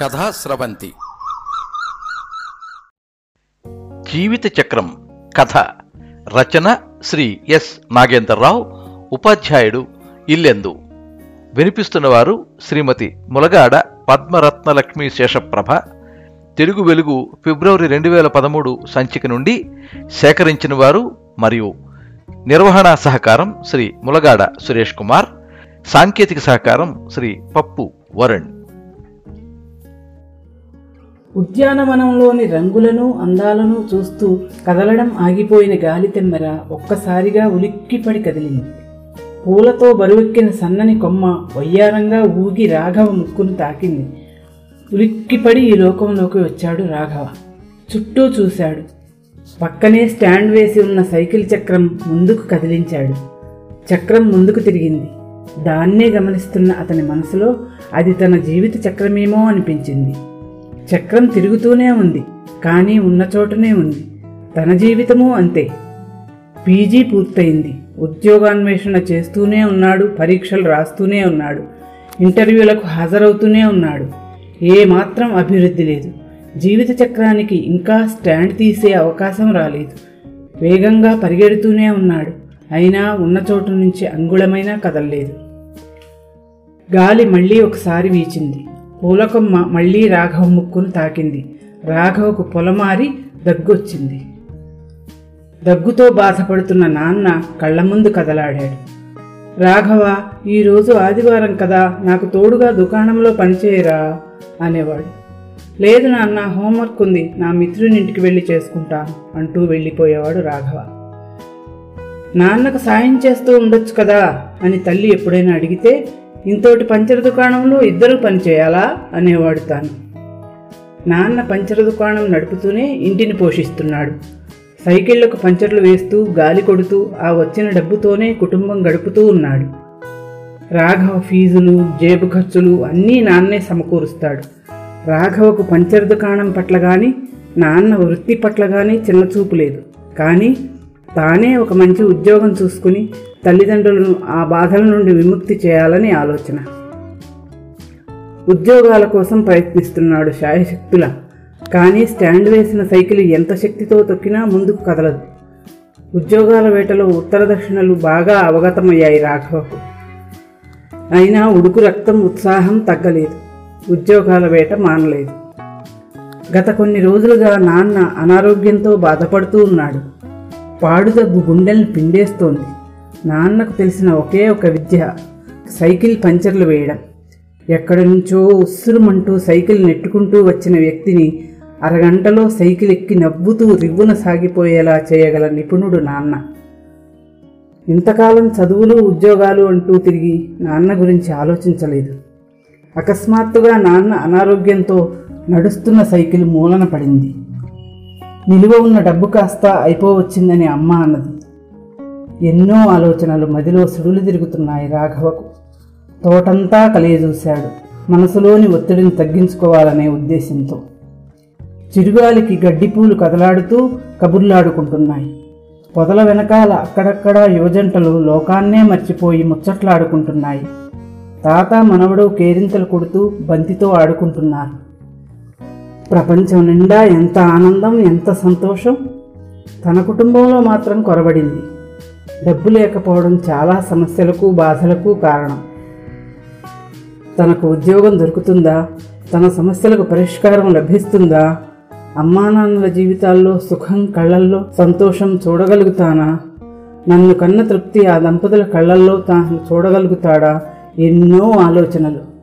కథా స్రవంతి. జీవిత చక్రం కథ రచన శ్రీ ఎస్. నాగేంద్రరావు ఉపాధ్యాయుడు ఇల్లెందు. వినిపిస్తున్నవారు శ్రీమతి ములగాడ పద్మరత్నలక్ష్మి శేషప్రభ. తెలుగు వెలుగు ఫిబ్రవరి రెండు వేల పదమూడు సంచిక నుండి సేకరించిన వారు మరియు నిర్వహణా సహకారం శ్రీ ములగాడ సురేష్ కుమార్ సాంకేతిక సహకారం శ్రీ పప్పు వరుణ్. ఉద్యానవనంలోని రంగులను అందాలను చూస్తూ కదలడం ఆగిపోయిన గాలి తెమ్మెర ఒక్కసారిగా ఉలిక్కిపడి కదిలింది. పూలతో బరువెక్కిన సన్నని కొమ్మ వయ్యారంగా ఊగి రాఘవ ముక్కును తాకింది. ఉలిక్కిపడి ఈ లోకంలోకి వచ్చాడు రాఘవ. చుట్టూ చూశాడు. పక్కనే స్టాండ్ వేసి ఉన్న సైకిల్ చక్రం ముందుకు కదిలించాడు. చక్రం ముందుకు తిరిగింది. దాన్నే గమనిస్తున్న అతని మనసులో అది తన జీవిత చక్రమేమో అనిపించింది. చక్రం తిరుగుతూనే ఉంది కానీ ఉన్న చోటనే ఉంది. తన జీవితము అంతే. పీజీ పూర్తయింది. ఉద్యోగాన్వేషణ చేస్తూనే ఉన్నాడు పరీక్షలు రాస్తూనే ఉన్నాడు ఇంటర్వ్యూలకు హాజరవుతూనే ఉన్నాడు. ఏమాత్రం అభివృద్ధి లేదు. జీవిత చక్రానికి ఇంకా స్టాండ్ తీసే అవకాశం రాలేదు. వేగంగా పరిగెడుతూనే ఉన్నాడు. అయినా ఉన్న చోటు నుంచి అంగుళమైనా కదలలేదు. గాలి మళ్ళీ ఒకసారి వీచింది. పూలకొమ్మ మళ్ళీ రాఘవ ముక్కును తాకింది. రాఘవకు పొలమారి దగ్గొచ్చింది. దగ్గుతో బాధపడుతున్న నాన్న కళ్ళ ముందు కదలాడాడు. రాఘవ ఈరోజు ఆదివారం కదా నాకు తోడుగా దుకాణంలో పనిచేయరా? అనేవాడు. లేదు నాన్న హోంవర్క్ ఉంది నా మిత్రునింటికి వెళ్ళి చేసుకుంటాను అంటూ వెళ్ళిపోయేవాడు రాఘవ. నాన్నకు సాయం చేస్తూ ఉండొచ్చు కదా అని తల్లి ఎప్పుడైనా అడిగితే ఇంతోటి పంచర దుకాణంలో ఇద్దరు పనిచేయాలా అనేవాడు తాను. నాన్న పంచర దుకాణం నడుపుతూనే ఇంటిని పోషిస్తున్నాడు. సైకిళ్ళకు పంచర్లు వేస్తూ గాలి కొడుతూ ఆ వచ్చిన డబ్బుతోనే కుటుంబం గడుపుతూ ఉన్నాడు. రాఘవ ఫీజులు జేబు ఖర్చులు అన్నీ నాన్నే సమకూరుస్తాడు. రాఘవకు పంచర్ దుకాణం పట్ల కానీ నాన్న వృత్తి పట్ల కానీ చిన్నచూపు లేదు. కానీ తానే ఒక మంచి ఉద్యోగం చూసుకుని తల్లిదండ్రులను ఆ బాధల నుండి విముక్తి చేయాలని ఆలోచన. ఉద్యోగాల కోసం ప్రయత్నిస్తున్నాడు శాయశక్తుల. కానీ స్టాండ్ వేసిన సైకిల్ ఎంత శక్తితో తొక్కినా ముందుకు కదలదు. ఉద్యోగాల వేటలో ఉత్తర దక్షిణలు బాగా అవగతమయ్యాయి రాఘవకు అయినా ఉడుకు రక్తం ఉత్సాహం తగ్గలేదు. ఉద్యోగాల వేట మానలేదు. గత కొన్ని రోజులుగా నాన్న అనారోగ్యంతో బాధపడుతూ ఉన్నాడు. పాడుదగ్గు గుండెల్ని పిండేస్తోంది. నాన్నకు తెలిసిన ఒకే ఒక విద్య సైకిల్ పంచర్లు వేయడం. ఎక్కడి నుంచో ఉస్సురుమంటూ సైకిల్ నెట్టుకుంటూ వచ్చిన వ్యక్తిని అరగంటలో సైకిల్ ఎక్కి నవ్వుతూ రివ్వున సాగిపోయేలా చేయగల నిపుణుడు నాన్న. ఇంతకాలం చదువులు ఉద్యోగాలు అంటూ తిరిగి నాన్న గురించి ఆలోచించలేదు. అకస్మాత్తుగా నాన్న అనారోగ్యంతో నడుస్తున్న సైకిల్ మూలన పడింది. నిలువ ఉన్న డబ్బు కాస్త అయిపోవచ్చిందని అమ్మ అన్నది. ఎన్నో ఆలోచనలు మదిలో సుడులు తిరుగుతున్నాయి రాఘవకు. తోటంతా కలియజూశాడు. మనసులోని ఒత్తిడిని తగ్గించుకోవాలనే ఉద్దేశంతో. చిరుగాలికి గడ్డిపూలు కదలాడుతూ కబుర్లాడుకుంటున్నాయి. పొదల వెనకాల అక్కడక్కడ యువజంటలు లోకాన్నే మర్చిపోయి ముచ్చట్లాడుకుంటున్నాయి. తాత మనవడు కేరింతలు కొడుతూ బంతితో ఆడుకుంటున్నారు. ప్రపంచం నిండా ఎంత ఆనందం ఎంత సంతోషం. తన కుటుంబంలో మాత్రం కొరబడింది. డబ్బు లేకపోవడం చాలా సమస్యలకు బాధలకు కారణం. తనకు ఉద్యోగం దొరుకుతుందా? తన సమస్యలకు పరిష్కారం లభిస్తుందా? అమ్మా నాన్నల జీవితాల్లో సుఖం కళ్ళల్లో సంతోషం చూడగలుగుతానా? నన్ను కన్న తృప్తి ఆ దంపతుల కళ్ళల్లో తాను చూడగలుగుతాడా? ఎన్నో ఆలోచనలు.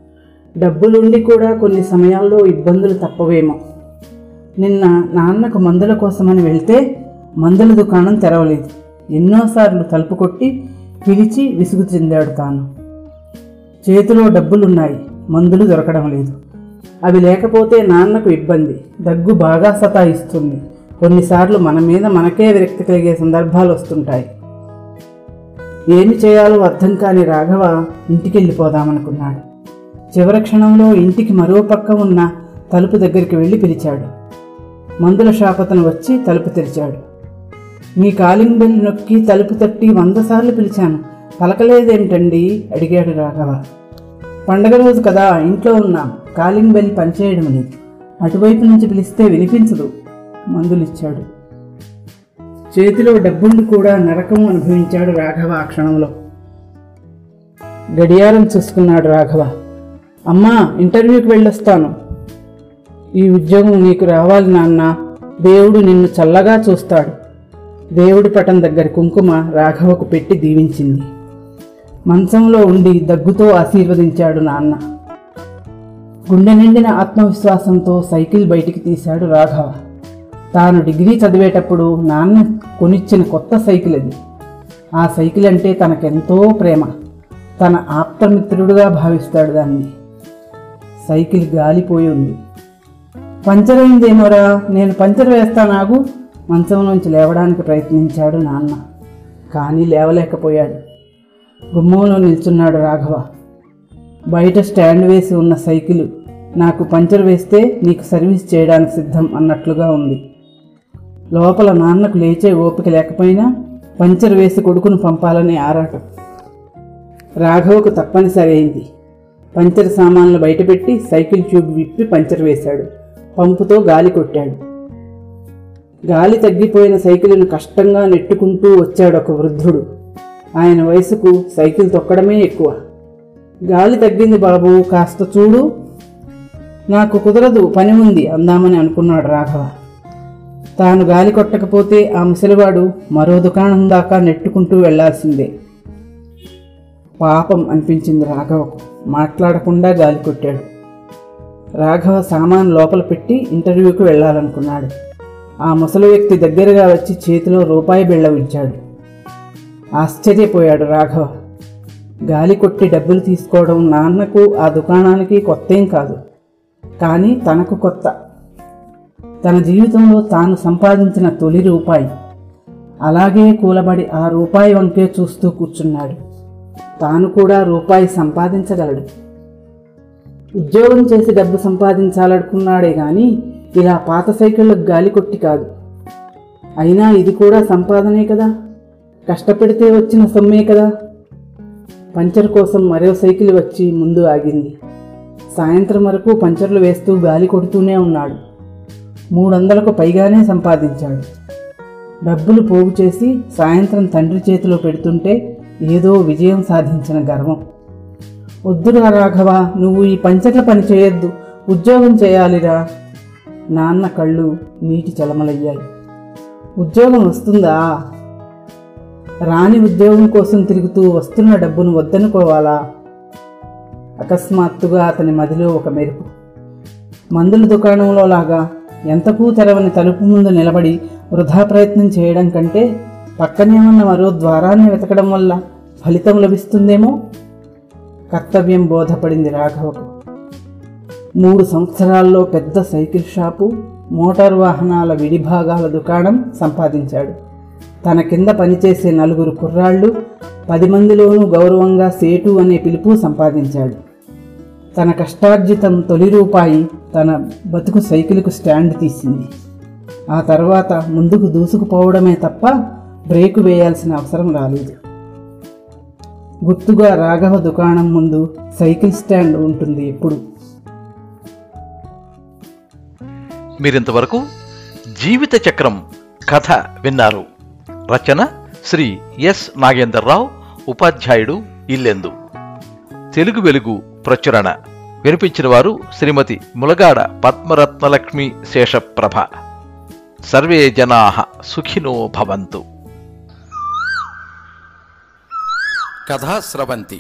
డబ్బులుండి కూడా కొన్ని సమయాల్లో ఇబ్బందులు తప్పవేమో. నిన్న నాన్నకు మందుల కోసమని వెళ్తే మందుల దుకాణం తెరవలేదు. ఎన్నోసార్లు తలుపు కొట్టి పిలిచి విసుగు చెందాడు తాను. చేతిలో డబ్బులున్నాయి మందులు దొరకడం లేదు. అవి లేకపోతే నాన్నకు ఇబ్బంది దగ్గు బాగా సతాయిస్తుంది. కొన్నిసార్లు మన మీద మనకే విరక్తి కలిగే సందర్భాలు వస్తుంటాయి. ఏమి చేయాలో అర్థం కాని రాఘవ ఇంటికి వెళ్ళిపోదామనుకున్నాడు చివరి క్షణంలో ఇంటికి మరో పక్క ఉన్న తలుపు దగ్గరికి వెళ్ళి పిలిచాడు. మందుల షాపతను వచ్చి తలుపు తెరిచాడు. మీ కాలింగ్ బెల్ నొక్కి తలుపు తట్టి వంద సార్లు పిలిచాను. పలకలేదేమిటండి అడిగాడు రాఘవ. పండగ రోజు కదా ఇంట్లో ఉన్నాం. కాలింగ్ బెల్ పనిచేయడం లేదు. అటువైపు నుంచి పిలిస్తే వినిపించదు మందులిచ్చాడు. చేతిలో డబ్బుండి కూడా నరకం అనుభవించాడు రాఘవ ఆ క్షణంలో. గడియారం చూసుకున్నాడు రాఘవ. అమ్మా ఇంటర్వ్యూకి వెళ్ళొస్తాను. ఈ ఉద్యోగం నీకు రావాలి నాన్న. దేవుడు నిన్ను చల్లగా చూస్తాడు. దేవుడి పటం దగ్గర కుంకుమ రాఘవకు పెట్టి దీవించింది. మంచంలో ఉండి దగ్గుతో ఆశీర్వదించాడు నాన్న. గుండె నిండిన ఆత్మవిశ్వాసంతో సైకిల్ బయటికి తీశాడు రాఘవ. తాను డిగ్రీ చదివేటప్పుడు నాన్న కొనిచ్చిన కొత్త సైకిల్ అది. ఆ సైకిల్ అంటే తనకెంతో ప్రేమ. తన ఆప్తమిత్రుడుగా భావిస్తాడు దాన్ని. సైకిల్ గాలిపోయి ఉంది. పంచర్ అయిందేమోరా నేను పంచర్ వేస్తానాగు. మంచం నుంచి లేవడానికి ప్రయత్నించాడు నాన్న. కానీ లేవలేకపోయాడు. గుమ్మంలో నిల్చున్నాడు రాఘవ. బయట స్టాండ్ వేసి ఉన్న సైకిల్ నాకు పంచర్ వేస్తే నీకు సర్వీస్ చేయడానికి సిద్ధం అన్నట్లుగా ఉంది. లోపల నాన్నకు లేచే ఓపిక లేకపోయినా పంచర్ వేసి కొడుకును పంపాలనే ఆరాటం. రాఘవకు తప్పనిసరి అయింది. పంచర్ సామాన్లు బయటపెట్టి సైకిల్ ట్యూబ్ విప్పి పంచర్ వేశాడు. పంపుతో గాలి కొట్టాడు. గాలి తగ్గిపోయిన సైకిల్ను కష్టంగా నెట్టుకుంటూ వచ్చాడు ఒక వృద్ధుడు. ఆయన వయసుకు సైకిల్ తొక్కడమే ఎక్కువ. గాలి తగ్గింది బాబు కాస్త చూడు. నాకు కుదరదు పని ఉంది అందామని అనుకున్నాడు రాఘవ. తాను గాలి కొట్టకపోతే ఆ ముసలివాడు మరో దుకాణం దాకా నెట్టుకుంటూ వెళ్ళాల్సిందే. పాపం అనిపించింది రాఘవకు మాట్లాడకుండా గాలి కొట్టాడు. రాఘవ సామాన్ లోపల పెట్టి ఇంటర్వ్యూకి వెళ్ళాలనుకున్నాడు. ఆ ముసలి వ్యక్తి దగ్గరగా వచ్చి చేతిలో రూపాయి బిళ్ళ ఉంచాడు. ఆశ్చర్యపోయాడు రాఘవ. గాలి కొట్టి డబ్బులు తీసుకోవడం నాన్నకు ఆ దుకాణానికి కొత్తేం కాదు. కానీ తనకు కొత్త. తన జీవితంలో తాను సంపాదించిన తొలి రూపాయి. అలాగే కూలబడి ఆ రూపాయి వంకే చూస్తూ కూర్చున్నాడు. తాను కూడా రూపాయి సంపాదించగలడు. ఉద్యోగం చేసి డబ్బు సంపాదించాలనుకున్నాడే గాని ఇలా పాత సైకిళ్ళకు గాలి కొట్టి కాదు. అయినా ఇది కూడా సంపాదనే కదా. కష్టపెడితే వచ్చిన సొమ్మే కదా. పంచర్ కోసం మరో సైకిల్ వచ్చి ముందు ఆగింది. సాయంత్రం వరకు పంచర్లు వేస్తూ గాలి కొడుతూనే ఉన్నాడు. మూడు వందలకు పైగానే సంపాదించాడు. డబ్బులు పోగు చేసి సాయంత్రం తండ్రి చేతిలో పెడుతుంటే ఏదో విజయం సాధించిన గర్వం. వద్దురా రాఘవ నువ్వు ఈ పంచట్ల పని చేయొద్దు. ఉద్యోగం చేయాలిరా. నాన్న కళ్ళు నీటి చలమలయ్యాయి. ఉద్యోగం వస్తుందా? రాని ఉద్యోగం కోసం తిరుగుతూ వస్తున్న డబ్బును వద్దనుకోవాలా? అకస్మాత్తుగా అతని మదిలో ఒక మెరుపు. మందుల దుకాణంలో లాగా ఎంతకూ తెరవని తలుపు ముందు నిలబడి వృధా ప్రయత్నం చేయడం కంటే పక్కనే ఉన్న మరో ద్వారాన్ని వెతకడం వల్ల ఫలితం లభిస్తుందేమో? కర్తవ్యం బోధపడింది రాఘవకు. మూడు సంవత్సరాల్లో పెద్ద సైకిల్ షాపు మోటార్ వాహనాల విడిభాగాల దుకాణం సంపాదించాడు. తన కింద పనిచేసే నలుగురు కుర్రాళ్ళు పది మందిలోనూ గౌరవంగా సేటు అనే పిలుపు సంపాదించాడు. తన కష్టార్జితం తొలి రూపాయి తన బతుకు సైకిల్కు స్టాండ్ తీసింది. ఆ తర్వాత ముందుకు దూసుకుపోవడమే తప్ప బ్రేకు వేయాల్సిన అవసరం రాలేదు. గుర్తుగా రాఘవ దుకాణం ముందు సైకిల్ స్టాండ్ ఉంటుంది ఎప్పుడు? మీరింతవరకు జీవిత చక్రం కథ విన్నారు. రచన శ్రీ ఎస్ నాగేందర్రావు ఉపాధ్యాయుడు ఇల్లెందు. తెలుగు వెలుగు ప్రచురణ. వినిపించిన వారు శ్రీమతి ములగాడ పద్మరత్నలక్ష్మి శేషప్రభ. సర్వే జనా సుఖినో భవంతు. కథా స్రవంతి